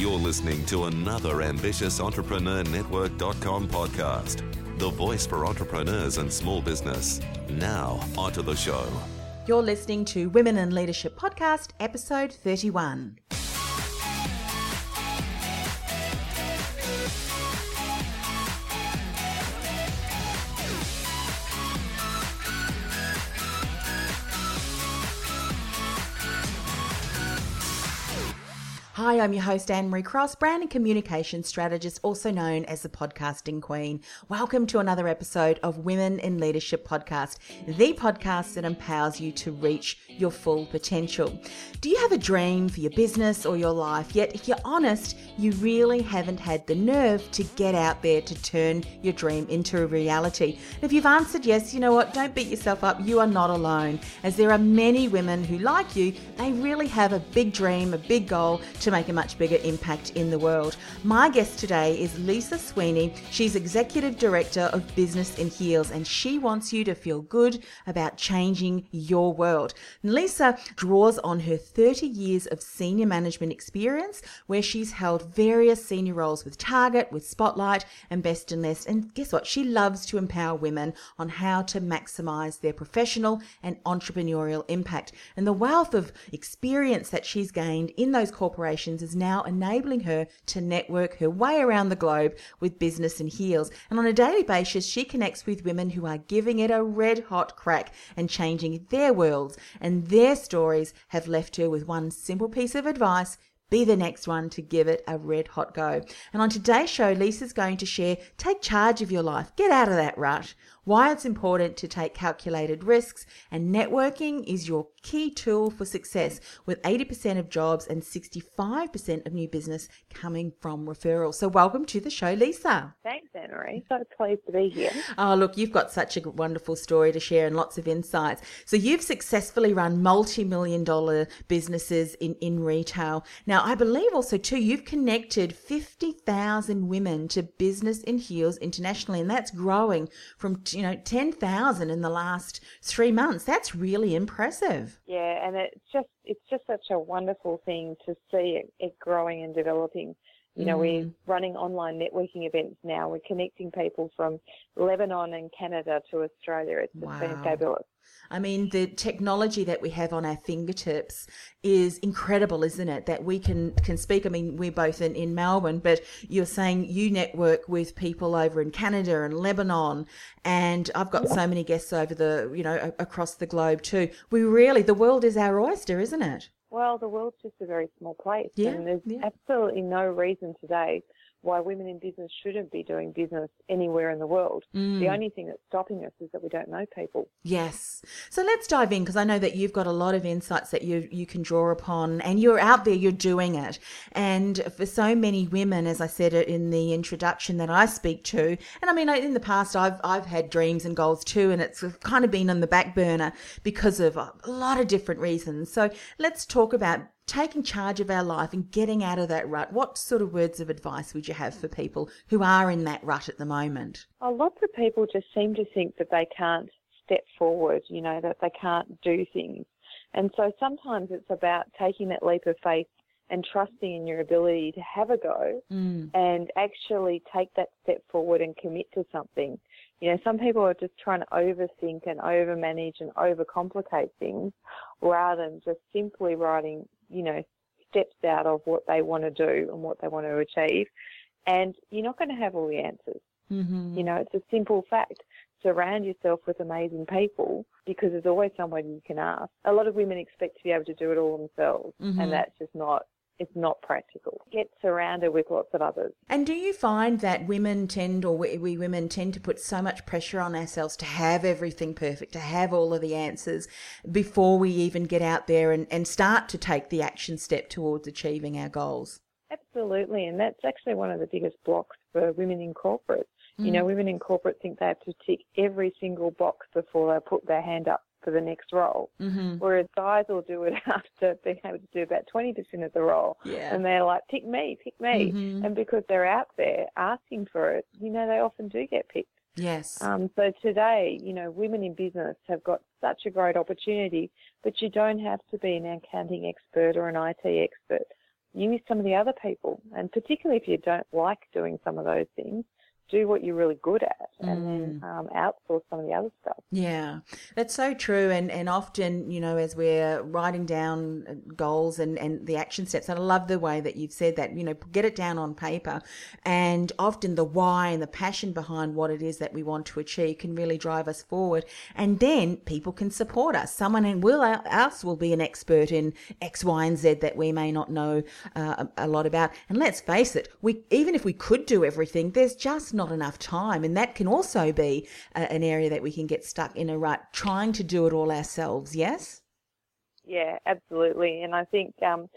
You're listening to another ambitious Entrepreneur Network.com podcast, the voice for entrepreneurs and small business. Now, onto the show. You're listening to Women in Leadership Podcast, episode 31. Hi, I'm your host, Anne Marie Cross, brand and communication strategist, also known as the podcasting queen. Welcome to another episode of Women in Leadership Podcast, the podcast that empowers you to reach your full potential. Do you have a dream for your business or your life? Yet, if you're honest, you really haven't had the nerve to get out there to turn your dream into a reality. If you've answered yes, you know what? Don't beat yourself up. You are not alone, as there are many women who, like you, they really have a big dream, a big goal to make a much bigger impact in the world. My guest today is Lisa Sweeney. She's Executive Director of Business in Heels, and she wants you to feel good about changing your world. Lisa draws on her 30 years of senior management experience, where she's held various senior roles with Target, with Spotlight, and Best and Less. And guess what? She loves to empower women on how to maximize their professional and entrepreneurial impact. And the wealth of experience that she's gained in those corporations is now enabling her to network her way around the globe with Business in Heels. And on a daily basis, she connects with women who are giving it a red hot crack and changing their worlds. And their stories have left her with one simple piece of advice be the next one to give it a red hot go. And on today's show, Lisa's going to share take charge of your life, get out of that rut, why it's important to take calculated risks, and networking is your key tool for success, with 80% of jobs and 65% of new business coming from referrals. So, welcome to the show, Lisa. Thanks, Anne-Marie. So pleased to be here. Oh, look, you've got such a wonderful story to share and lots of insights. So, you've successfully run multi million dollar businesses in, in retail. Now, I believe also, too, you've connected 50,000 women to Business in Heels internationally, and that's growing from, you know, 10,000 in the last three months. That's really impressive. Yeah, and it's just it's just such a wonderful thing to see it, it growing and developing. You know, mm. we're running online networking events now. We're connecting people from Lebanon and Canada to Australia. It's wow. been fabulous. I mean, the technology that we have on our fingertips is incredible, isn't it? That we can can speak. I mean, we're both in, in Melbourne, but you're saying you network with people over in Canada and Lebanon, and I've got so many guests over the you know across the globe too. We really, the world is our oyster, isn't it? Well, the world's just a very small place, yeah, and there's yeah. absolutely no reason today why women in business shouldn't be doing business anywhere in the world. Mm. The only thing that's stopping us is that we don't know people. Yes. So let's dive in because I know that you've got a lot of insights that you you can draw upon and you're out there, you're doing it. And for so many women, as I said in the introduction that I speak to, and I mean in the past I've I've had dreams and goals too and it's kind of been on the back burner because of a lot of different reasons. So let's talk about taking charge of our life and getting out of that rut, what sort of words of advice would you have for people who are in that rut at the moment? Oh, lots of people just seem to think that they can't step forward, you know, that they can't do things. And so sometimes it's about taking that leap of faith and trusting in your ability to have a go mm. and actually take that step forward and commit to something. You know, some people are just trying to overthink and overmanage and overcomplicate things rather than just simply writing you know, steps out of what they want to do and what they want to achieve. And you're not going to have all the answers. Mm-hmm. You know, it's a simple fact. Surround yourself with amazing people because there's always someone you can ask. A lot of women expect to be able to do it all themselves, mm-hmm. and that's just not it's not practical. Get surrounded with lots of others. And do you find that women tend, or we, we, women tend to put so much pressure on ourselves to have everything perfect, to have all of the answers before we even get out there and, and start to take the action step towards achieving our goals? Absolutely, and that's actually one of the biggest blocks for women in corporate. Mm. You know, women in corporate think they have to tick every single box before they put their hand up for the next role. Mm-hmm. Whereas guys will do it after being able to do about 20% of the role. Yeah. And they're like, pick me, pick me. Mm-hmm. And because they're out there asking for it, you know, they often do get picked. Yes. Um, so today, you know, women in business have got such a great opportunity, but you don't have to be an accounting expert or an IT expert. Use some of the other people, and particularly if you don't like doing some of those things, do what you're really good at and mm. then um, outsource some of the other stuff. Yeah, that's so true. And and often, you know, as we're writing down uh, goals and, and the action steps, and I love the way that you've said that, you know, get it down on paper. And often the why and the passion behind what it is that we want to achieve can really drive us forward. And then people can support us. Someone will else will be an expert in X, Y, and Z that we may not know uh, a lot about. And let's face it, we even if we could do everything, there's just not enough time. And that can also be a, an area that we can get stuck in a rut trying to do it all ourselves, yes? Yeah, absolutely. And I think um,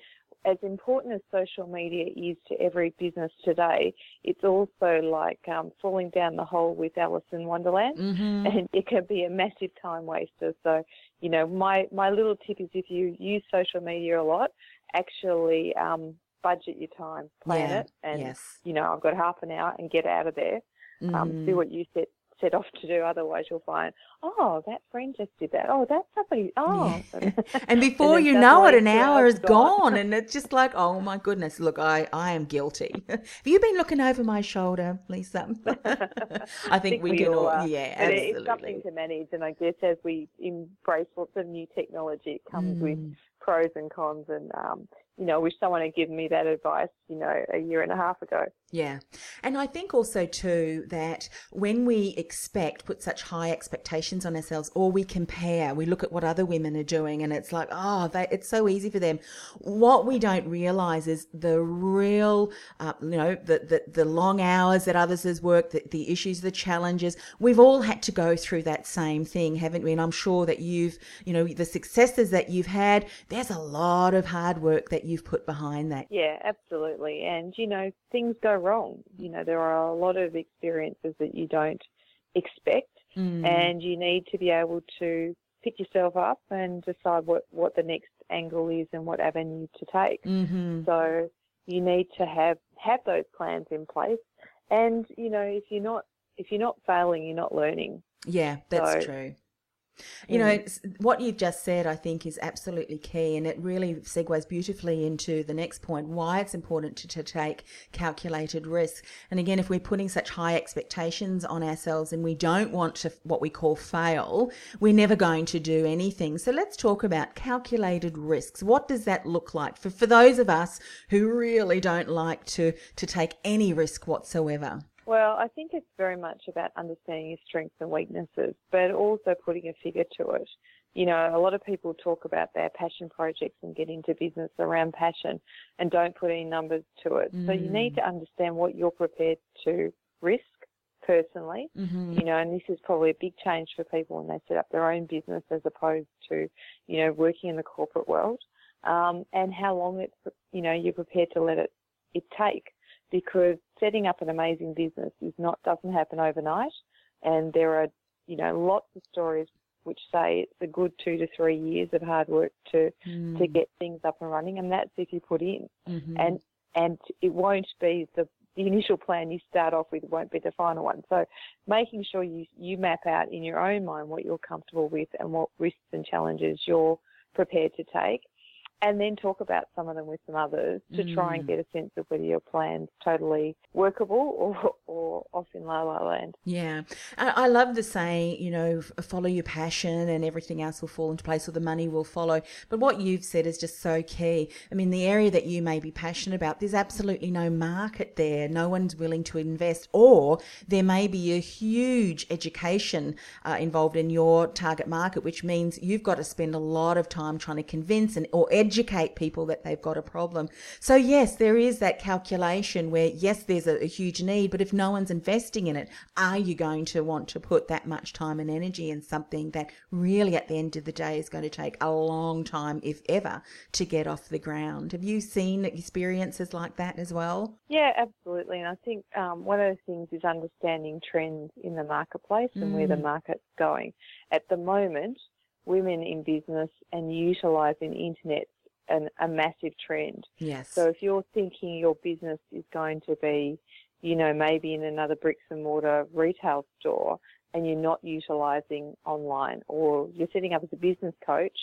as important as social media is to every business today, it's also like um, falling down the hole with Alice in Wonderland, mm-hmm. and it can be a massive time waster. So, you know, my my little tip is if you use social media a lot, actually um, budget your time, plan yeah. it, and yes. you know I've got half an hour and get out of there. Mm. Um, do what you set set off to do. Otherwise, you'll find, oh, that friend just did that. Oh, that's somebody. Oh, yeah. and before and you know it, an hour is gone. gone, and it's just like, oh my goodness, look, I I am guilty. Have you been looking over my shoulder, Lisa? I, think think we, we can all, all yeah, but absolutely. It's something to manage, and I guess as we embrace lots of new technology, it comes mm. with pros and cons, and um, you know, wish someone had given me that advice, you know, a year and a half ago. Yeah. And I think also too that when we expect, put such high expectations on ourselves or we compare, we look at what other women are doing and it's like, oh, they, it's so easy for them. What we don't realize is the real, uh, you know, the, the, the long hours that others has worked, the, the issues, the challenges. We've all had to go through that same thing, haven't we? And I'm sure that you've, you know, the successes that you've had, there's a lot of hard work that you've put behind that. Yeah, absolutely. And, you know, things go wrong. You know, there are a lot of experiences that you don't expect, mm. and you need to be able to pick yourself up and decide what, what the next angle is and what avenue to take. Mm-hmm. So you need to have have those plans in place. And you know, if you're not if you're not failing, you're not learning. Yeah, that's so, true. You know, mm. what you've just said, I think, is absolutely key, and it really segues beautifully into the next point why it's important to, to take calculated risk. And again, if we're putting such high expectations on ourselves and we don't want to what we call fail, we're never going to do anything. So let's talk about calculated risks. What does that look like for, for those of us who really don't like to, to take any risk whatsoever? Well, I think it's very much about understanding your strengths and weaknesses, but also putting a figure to it. You know, a lot of people talk about their passion projects and get into business around passion and don't put any numbers to it. Mm. So you need mm. to understand what you're prepared to risk personally. Mm-hmm. You know, and this is probably a big change for people when they set up their own business as opposed to, you know, working in the corporate world. Um, and how long it's, you know, you're prepared to let it, it take because setting up an amazing business is not doesn't happen overnight, and there are you know lots of stories which say it's a good two to three years of hard work to mm. to get things up and running, and that's if you put in, mm-hmm. and and it won't be the the initial plan you start off with won't be the final one. So making sure you you map out in your own mind what you're comfortable with and what risks and challenges you're prepared to take and then talk about some of them with some others to mm. try and mm. get a sense of whether your plan's totally workable or, or off in la la land. Yeah. I love the saying, you know, follow your passion and everything else will fall into place or the money will follow. But what you've said is just so key. I mean, the area that you may be passionate about, there's absolutely no market there. No one's willing to invest, or there may be a huge education uh, involved in your target market, which means you've got to spend a lot of time trying to convince and or educate educate people that they've got a problem. So yes, there is that calculation where yes, there's a, a huge need, but if no one's investing in it, are you going to want to put that much time and energy in something that really at the end of the day is going to take a long time, if ever, to get off the ground? Have you seen experiences like that as well? Yeah, absolutely. And I think um, one of the things is understanding trends in the marketplace and Mm. where the market's going. At the moment, women in business and utilising the internet an, a massive trend. Yes. So if you're thinking your business is going to be, you know, maybe in another bricks and mortar retail store and you're not utilising online or you're setting up as a business coach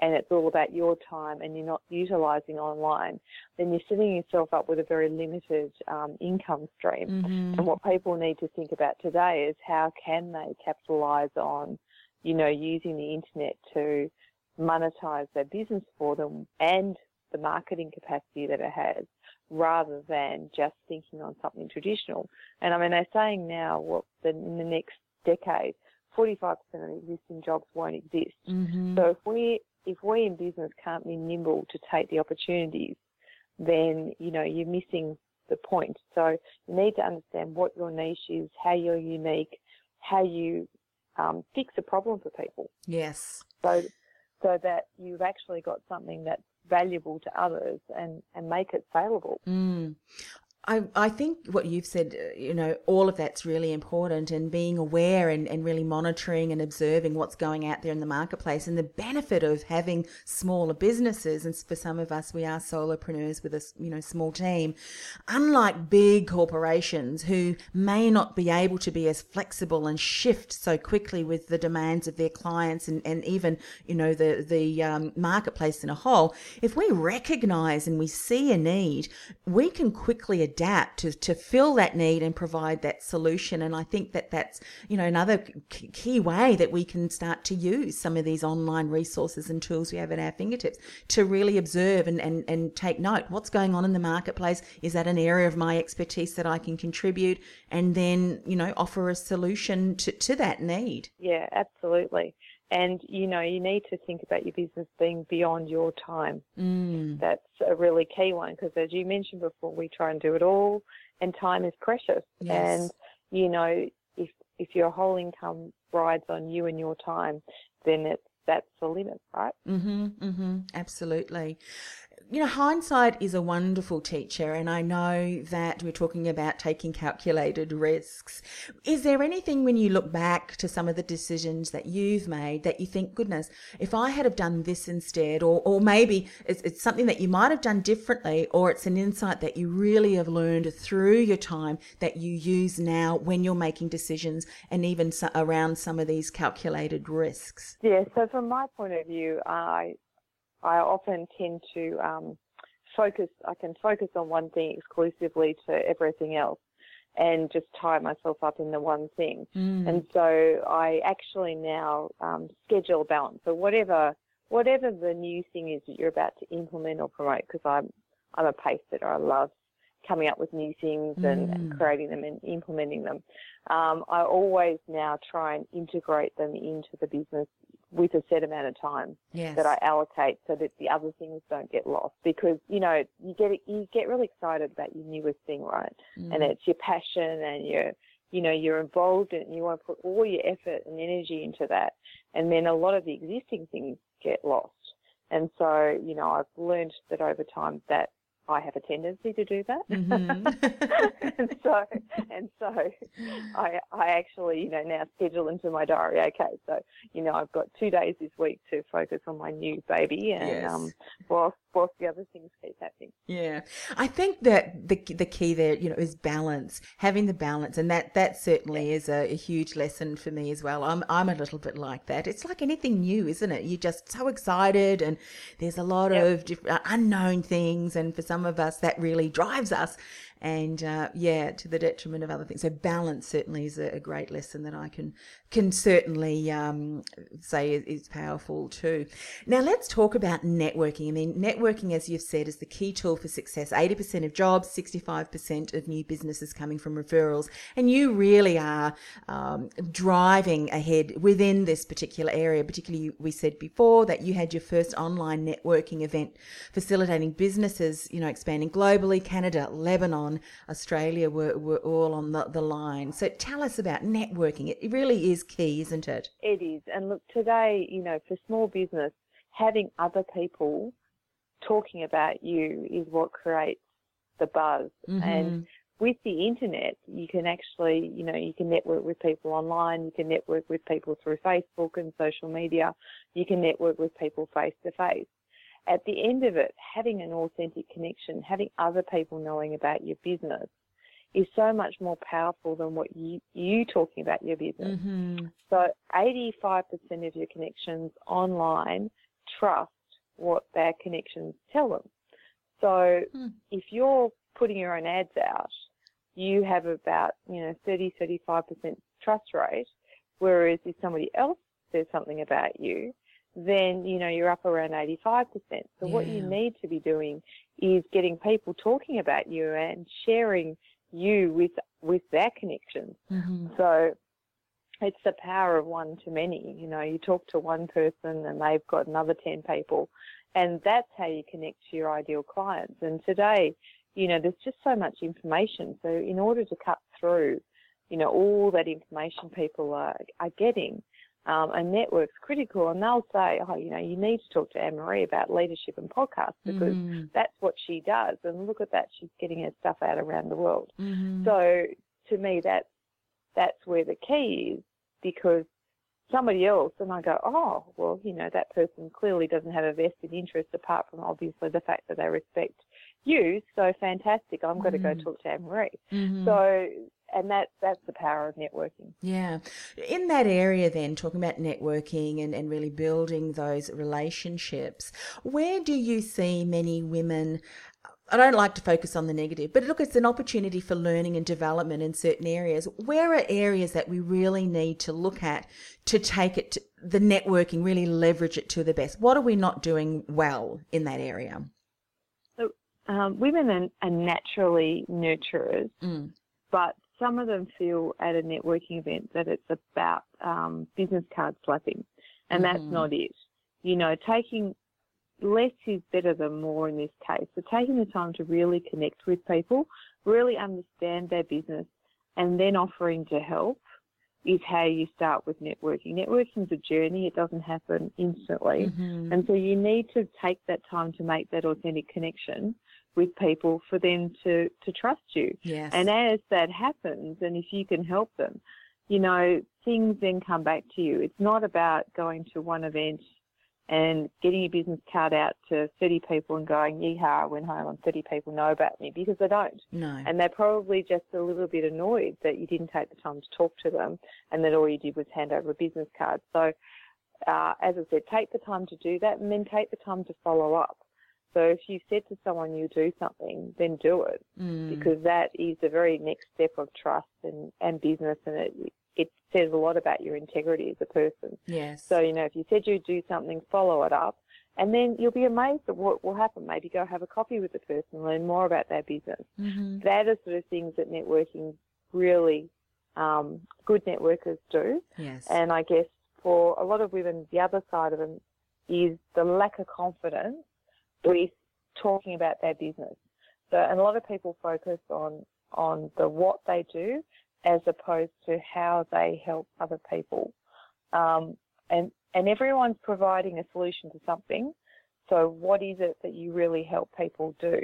and it's all about your time and you're not utilising online, then you're setting yourself up with a very limited um, income stream. Mhm. And what people need to think about today is how can they capitalise on, you know, using the internet to monetize their business for them and the marketing capacity that it has rather than just thinking on something traditional. And I mean, they're saying now what that in the next decade, 45% of existing jobs won't exist. Mhm. So if we if we in business can't be nimble to take the opportunities, then you know you're missing the point. So you need to understand what your niche is, how you're unique, how you um, fix a problem for people. Yes. So so that you've actually got something that's valuable to others and, and make it saleable. Mm. I, I think what you've said, uh, you know, all of that's really important and being aware and, and really monitoring and observing what's going out there in the marketplace and the benefit of having smaller businesses. And for some of us, we are solopreneurs with a, you know, small team. Unlike big corporations who may not be able to be as flexible and shift so quickly with the demands of their clients and, and even, you know, the, the um, marketplace in a whole, if we recognize and we see a need, we can quickly adapt to, to fill that need and provide that solution. And I think that that's, you know, another key way that we can start to use some of these online resources and tools we have at our fingertips to really observe and, and, and take note. What's going on in the marketplace? Is that an area of my expertise that I can contribute? And then, you know, offer a solution to, to that need. Yeah, absolutely. And you know, you need to think about your business being beyond your time. Mm. That's a really key one because, as you mentioned before, we try and do it all, and time is precious. Yes. And you know, if if your whole income rides on you and your time, then it's that's the limit, right? Mm-hmm, mm-hmm, absolutely. You know, hindsight is a wonderful teacher, and I know that we're talking about taking calculated risks. Is there anything when you look back to some of the decisions that you've made that you think, goodness, if I had have done this instead, or, or maybe it's, it's something that you might have done differently, or it's an insight that you really have learned through your time that you use now when you're making decisions and even so, around some of these calculated risks? Yeah. So from my point of view, I I often tend to um, focus. I can focus on one thing exclusively to everything else, and just tie myself up in the one thing. Mm. And so I actually now um, schedule a balance. So whatever whatever the new thing is that you're about to implement or promote, because I'm I'm a pace setter. I love coming up with new things and, and Mm. creating them and implementing them. Um, I always now try and integrate them into the business with a set amount of time Yes. that I allocate so that the other things don't get lost. Because you know you get you get really excited about your newest thing, right? Mm. And it's your passion and you're you know you're involved in it and you want to put all your effort and energy into that. And then a lot of the existing things get lost. And so you know I've learned that over time that I have a tendency to do that. Mhm. and so and so I I actually, you know, now schedule into my diary, okay, so, you know, I've got two days this week to focus on my new baby and Yes. um whilst whilst the other things keep happening. Yeah, I think that the the key there, you know, is balance. Having the balance, and that that certainly is a, a huge lesson for me as well. I'm I'm a little bit like that. It's like anything new, isn't it? You're just so excited, and there's a lot Yep. of different uh, unknown things, and for some of us, that really drives us. And uh, yeah, to the detriment of other things. So balance certainly is a, a great lesson that I can can certainly um, say is, is powerful too. Now let's talk about networking. I mean, networking, as you've said, is the key tool for success. Eighty percent of jobs, sixty-five percent of new businesses coming from referrals, and you really are um, driving ahead within this particular area. Particularly, we said before that you had your first online networking event facilitating businesses, you know, expanding globally. Canada, Lebanon, Australia were, were all on the, the line. So tell us about networking. It really is key, isn't it? It is. And look, today, you know, for small business, having other people talking about you is what creates the buzz. Mm-hmm. And with the internet, you can actually, you know, you can network with people online, you can network with people through Facebook and social media, you can network with people face to face. At the end of it, having an authentic connection, having other people knowing about your business is so much more powerful than what you, you talking about your business. Mm-hmm. So 85% of your connections online trust what their connections tell them. So Hmm. if you're putting your own ads out, you have about, you know, 30, 35% trust rate. Whereas if somebody else says something about you, then, you know, you're up around 85%. So what you need to be doing is getting people talking about you and sharing you with, with their connections. Mm-hmm. So it's the power of one to many. You know, you talk to one person and they've got another 10 people, and that's how you connect to your ideal clients. And today, you know, there's just so much information. So in order to cut through, you know, all that information people are, are getting, um, a network's critical. And they'll say, oh, you know, you need to talk to Anne Marie about leadership and podcasts because Mm-hmm. that's what she does. And look at that, she's getting her stuff out around the world. Mm-hmm. So to me, that's that's where the key is because somebody else, and I go, oh, well, you know, that person clearly doesn't have a vested interest apart from obviously the fact that they respect you. So fantastic, I'm going to go talk to Anne Marie. Mhm. So, and that's that's the power of networking. Yeah. In that area, then, talking about networking and, and really building those relationships, where do you see many women? I don't like to focus on the negative, but look, it's an opportunity for learning and development in certain areas. Where are areas that we really need to look at to take it to the networking, really leverage it to the best? What are we not doing well in that area? So um, women are, are naturally nurturers, Mm. but some of them feel at a networking event that it's about um, business card slapping, and that's Mhm. not it. You know, taking less is better than more in this case. So taking the time to really connect with people, really understand their business, and then offering to help is how you start with networking. Networking is a journey; it doesn't happen instantly. Mhm. And so you need to take that time to make that authentic connection with people for them to, to trust you. Yes. And as that happens, and if you can help them, you know, things then come back to you. It's not about going to one event and getting your business card out to 30 people and going, yeehaw, I went home and 30 people know about me because they don't. no. And they're probably just a little bit annoyed that you didn't take the time to talk to them and that all you did was hand over a business card. So, uh, as I said, take the time to do that and then take the time to follow up. So if you said to someone you do something, then do it Mm. because that is the very next step of trust and, and business and it, it says a lot about your integrity as a person. yes. So, you know, if you said you'd do something, follow it up. And then you'll be amazed at what will happen. Maybe go have a coffee with the person, learn more about their business. Mhm. That are sort of things that networking really um, good networkers do. Yes. And I guess for a lot of women, the other side of them is the lack of confidence with talking about their business. So, and a lot of people focus on on the what they do as opposed to how they help other people. Um, and and everyone's providing a solution to something. So, what is it that you really help people do?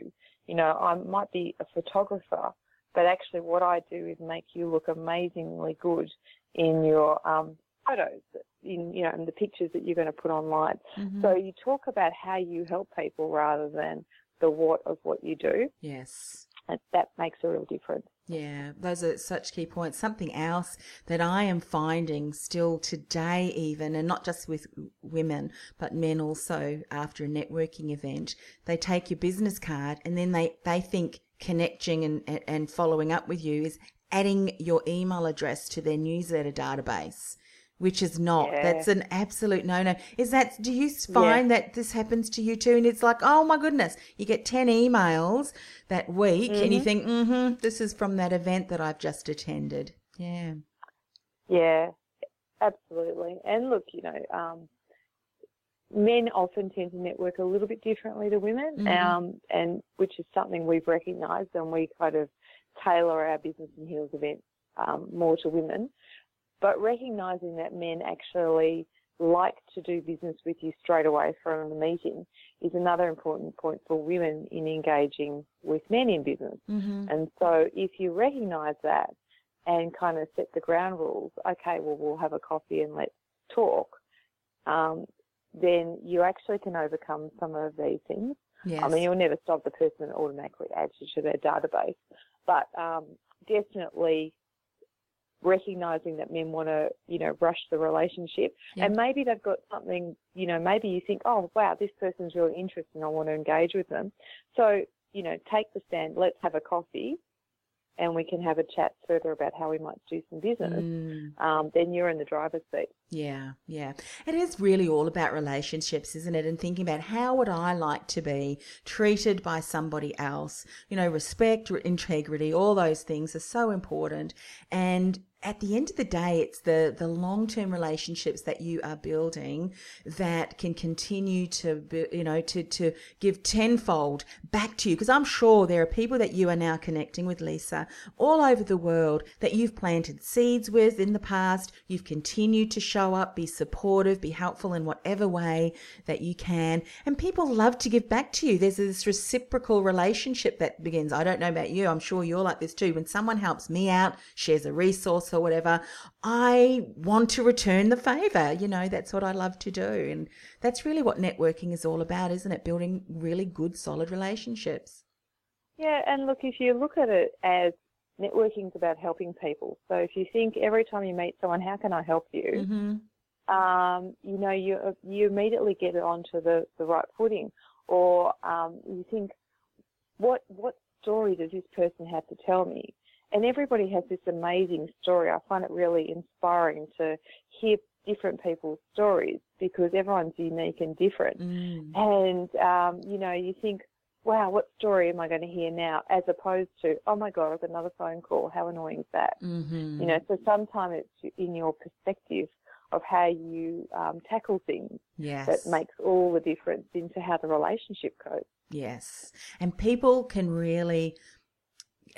You know, I might be a photographer, but actually, what I do is make you look amazingly good in your um, photos, in you know, in the pictures that you're going to put online. Mhm. So you talk about how you help people rather than the what of what you do, yes. and that makes a real difference. Yeah, those are such key points. Something else that I am finding still today, even, and not just with women, but men also after a networking event, they take your business card and then they, they think connecting and, and, and following up with you is adding your email address to their newsletter database which is not Yeah. that's an absolute no no is that do you find that this happens to you too and it's like oh my goodness you get 10 emails that week and you think mm-hmm this is from that event that i've just attended yeah Yeah, absolutely. And look, you know, um, men often tend to network a little bit differently to women, Mhm. um, and which is something we've recognised, and we kind of tailor our business in heels events um, more to women. But recognising that men actually like to do business with you straight away from the meeting is another important point for women in engaging with men in business. mm-hmm. And so if you recognise that and kind of set the ground rules, okay, well, we'll have a coffee and let's talk, um, then you actually can overcome some of these things. yes I mean, you'll never stop the person that automatically adds you to their database, but um, definitely recognizing that men want to, you know, rush the relationship. Yeah. And maybe they've got something, you know, maybe you think, oh, wow, this person's really interesting. I want to engage with them. So, you know, take the stand. Let's have a coffee and we can have a chat further about how we might do some business. Mm. Um, then you're in the driver's seat. Yeah, yeah. It is really all about relationships, isn't it? And thinking about how would I like to be treated by somebody else? You know, respect, integrity, all those things are so important. And at the end of the day, it's the, the long term relationships that you are building that can continue to, you know, to, to give tenfold back to you. Because I'm sure there are people that you are now connecting with, Lisa, all over the world that you've planted seeds with in the past. You've continued to show up, be supportive, be helpful in whatever way that you can. And people love to give back to you. There's this reciprocal relationship that begins. I don't know about you. I'm sure you're like this too. When someone helps me out, shares a resource or whatever, I want to return the favor. You know, that's what I love to do. And that's really what networking is all about, isn't it? Building really good, solid relationships. Yeah, and look, if you look at it as networking is about helping people. So if you think every time you meet someone, how can I help you? Mm-hmm. Um, you know, you you immediately get it onto the, the right footing. Or um, you think, what what story does this person have to tell me? And everybody has this amazing story. I find it really inspiring to hear different people's stories because everyone's unique and different. Mm. And um, you know, you think, wow, what story am I going to hear now? As opposed to, oh my God, I've got another phone call. How annoying is that? Mm-hmm. You know, so sometimes it's in your perspective of how you um, tackle things yes. that makes all the difference into how the relationship goes. Yes. And people can really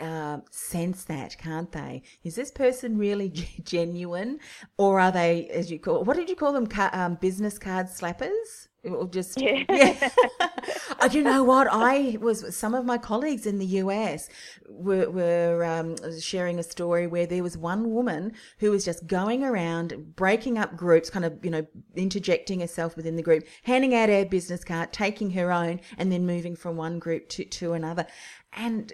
uh, sense that, can't they? Is this person really g- genuine, or are they, as you call, what did you call them, um, business card slappers? Or just Yeah. Oh, you know what? I was some of my colleagues in the US were, were um, sharing a story where there was one woman who was just going around breaking up groups, kind of you know interjecting herself within the group, handing out her business card, taking her own, and then moving from one group to to another, and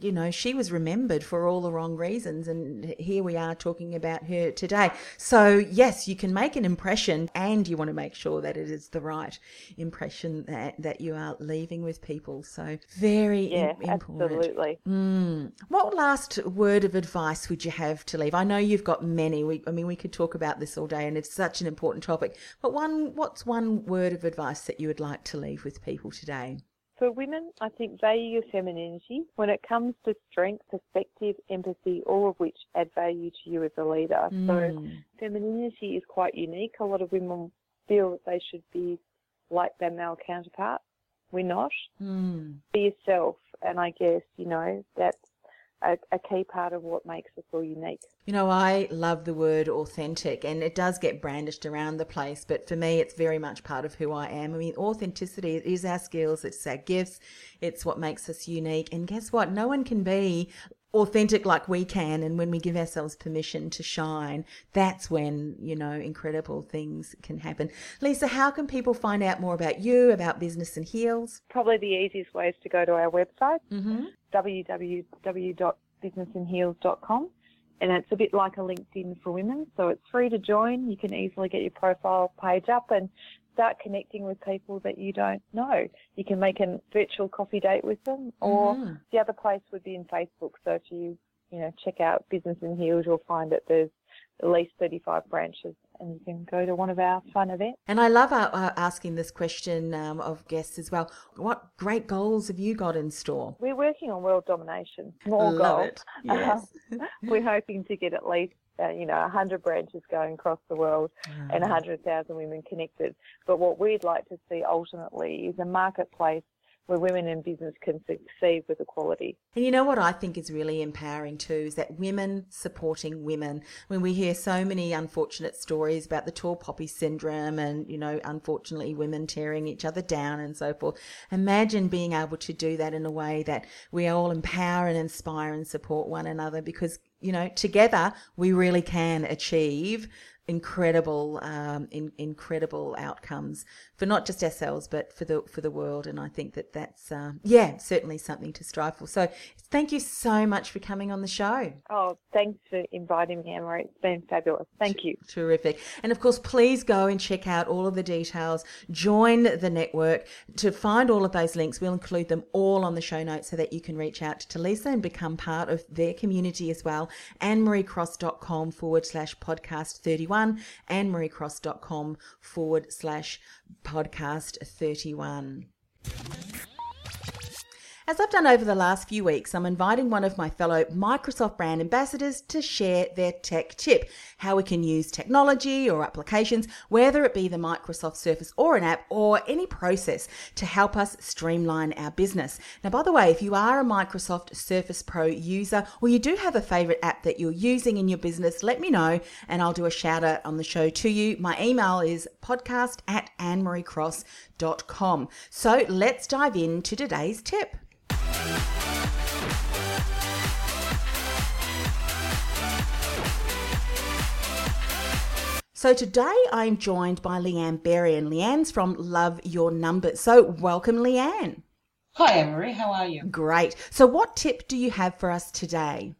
you know, she was remembered for all the wrong reasons. And here we are talking about her today. So, yes, you can make an impression and you want to make sure that it is the right impression that, that you are leaving with people. So, very Yeah, im- important. absolutely. Mm. What last word of advice would you have to leave? I know you've got many. We, I mean, we could talk about this all day, and it's such an important topic. But one, what's one word of advice that you would like to leave with people today? For women, I think value your femininity when it comes to strength, perspective, empathy, all of which add value to you as a leader. So Mm. femininity is quite unique. A lot of women feel that they should be like their male counterparts. We're not. Mm. Be yourself, and I guess you know that's a, a key part of what makes us all unique. You know, I love the word authentic and it does get brandished around the place, but for me, it's very much part of who I am. I mean, authenticity is our skills, it's our gifts, it's what makes us unique. And guess what? No one can be authentic like we can. And when we give ourselves permission to shine, that's when, you know, incredible things can happen. Lisa, how can people find out more about you, about Business in Heels? Probably the easiest way is to go to our website, Mm-hmm. www.businessinheels.com. And it's a bit like a LinkedIn for women, so it's free to join. You can easily get your profile page up, and start connecting with people that you don't know. You can make a virtual coffee date with them, or Mm-hmm. the other place would be in Facebook. So if you, you know, check out Business in Heels, you'll find that there's at least 35 branches, and you can go to one of our fun events. And I love uh, uh, asking this question um, of guests as well. What great goals have you got in store? We're working on world domination. more Love goal. it. Yes. We're hoping to get at least, uh, you know, 100 branches going across the world and 100,000 women connected. But what we'd like to see ultimately is a marketplace where women in business can succeed with equality. And you know what I think is really empowering too is that women supporting women. When we hear so many unfortunate stories about the tall poppy syndrome and, you know, unfortunately women tearing each other down and so forth. Imagine being able to do that in a way that we all empower and inspire and support one another because, you know, together we really can achieve incredible um, in, incredible outcomes for not just ourselves but for the for the world and I think that that's uh, yeah certainly something to strive for so thank you so much for coming on the show Oh, thanks for inviting me, Emma. It's been fabulous. Thank you. Terrific. And of course, please go and check out all of the details. Join the network. To find all of those links, we'll include them all on the show notes so that you can reach out to Lisa and become part of their community as well. AnneMarieCross.com forward slash podcast 31, AnneMarieCross.com forward slash podcast 31. As I've done over the last few weeks, I'm inviting one of my fellow Microsoft brand ambassadors to share their tech tip how we can use technology or applications, whether it be the Microsoft Surface or an app or any process to help us streamline our business. Now, by the way, if you are a Microsoft Surface Pro user or you do have a favorite app that you're using in your business, let me know and I'll do a shout out on the show to you. My email is podcast at annemariecross.com. So let's dive into today's tip. So today I'm joined by Leanne Berry, and Leanne's from Love Your Numbers. So welcome, Leanne. Hi, Anne-Marie. How are you? Great. So, what tip do you have for us today?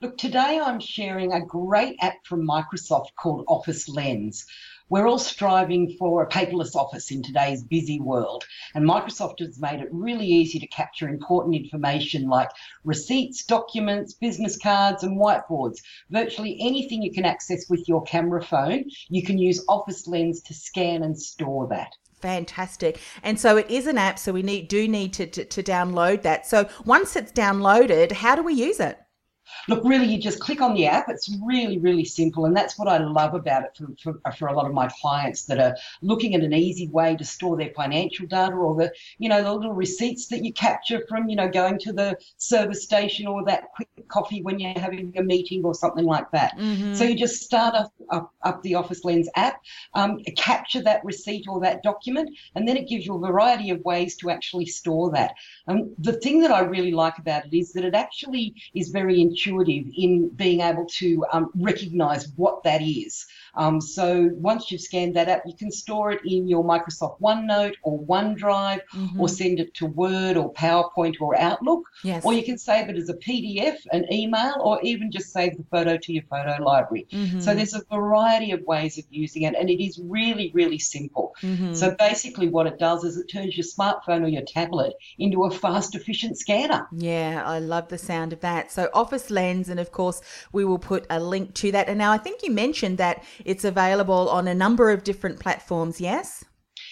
Look, today I'm sharing a great app from Microsoft called Office Lens. We're all striving for a paperless office in today's busy world, and Microsoft has made it really easy to capture important information like receipts, documents, business cards, and whiteboards. Virtually anything you can access with your camera phone, you can use Office Lens to scan and store that. Fantastic. And so it is an app, so we need do need to, to, to download that. So once it's downloaded, how do we use it? Look, really, you just click on the app. It's really, really simple. And that's what I love about it for, for, for, a lot of my clients that are looking at an easy way to store their financial data or the, you know, the little receipts that you capture from, you know, going to the service station or that quick coffee when you're having a meeting or something like that. Mm-hmm. So you just start up, up, up the Office Lens app, um, capture that receipt or that document, and then it gives you a variety of ways to actually store that. Um, the thing that I really like about it is that it actually is very intuitive in being able to um, recognize what that is. Um, so once you've scanned that app, you can store it in your Microsoft OneNote or OneDrive Mm-hmm. or send it to Word or PowerPoint or Outlook. Yes. Or you can save it as a PDF, an email, or even just save the photo to your photo library. Mm-hmm. So there's a variety of ways of using it, and it is really, really simple. Mm-hmm. So basically, what it does is it turns your smartphone or your tablet into a fast, efficient scanner. Yeah, I love the sound of that. So, Office Lens, and of course, we will put a link to that. And now I think you mentioned that it's available on a number of different platforms, yes?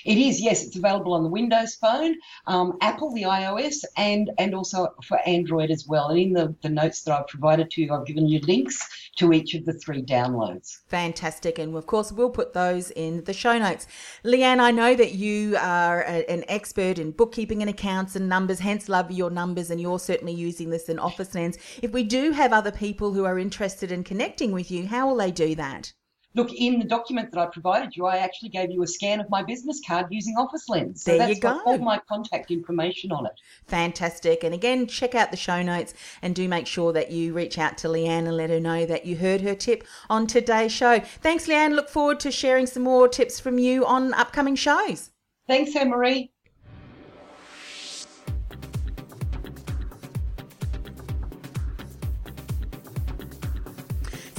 It is, yes, it's available on the Windows Phone, um, Apple, the iOS, and and also for Android as well. And in the, the notes that I've provided to you, I've given you links to each of the three downloads. Fantastic. And of course, we'll put those in the show notes. Leanne, I know that you are a, an expert in bookkeeping and accounts and numbers, hence love your numbers, and you're certainly using this in Office Lens. If we do have other people who are interested in connecting with you, how will they do that? Look, in the document that I provided you, I actually gave you a scan of my business card using Office Lens. So There that's you go. got all my contact information on it. Fantastic. And again, check out the show notes and do make sure that you reach out to Leanne and let her know that you heard her tip on today's show. Thanks, Leanne. Look forward to sharing some more tips from you on upcoming shows. Thanks, Anne Marie.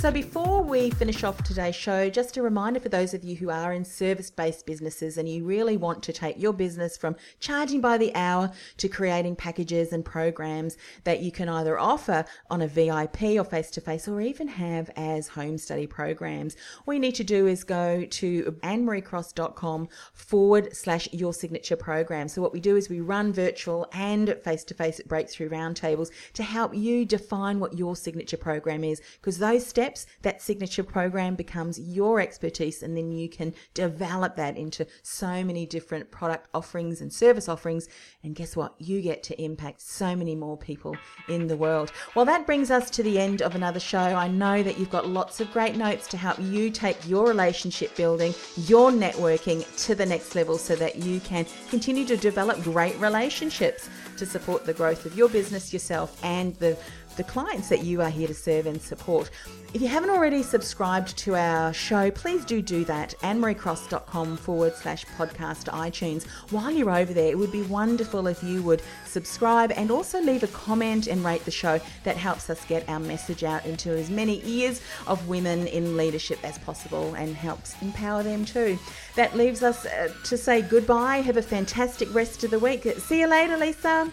So before we finish off today's show, just a reminder for those of you who are in service based businesses and you really want to take your business from charging by the hour to creating packages and programs that you can either offer on a VIP or face to face or even have as home study programs. All you need to do is go to annemariecross.com forward slash your signature program. So, what we do is we run virtual and face to face breakthrough roundtables to help you define what your signature program is because those steps, that signature program becomes your expertise and then you can develop that into so many different product offerings and service offerings. And guess what? You get to impact so many more people in the world. Well, that brings us to the end of another show. I know that you've got lots of great notes to help you take your relationship building, your networking to the next level so that you can continue to develop great relationships to support the growth of your business, yourself, and the the clients that you are here to serve and support. If you haven't already subscribed to our show, please do do that. annemariecross.com forward slash podcast iTunes. While you're over there, it would be wonderful if you would subscribe and also leave a comment and rate the show. That helps us get our message out into as many ears of women in leadership as possible and helps empower them too. That leaves us uh, to say goodbye. Have a fantastic rest of the week. See you later, Lisa.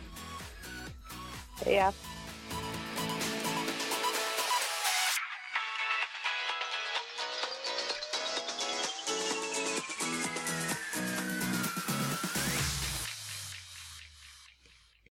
See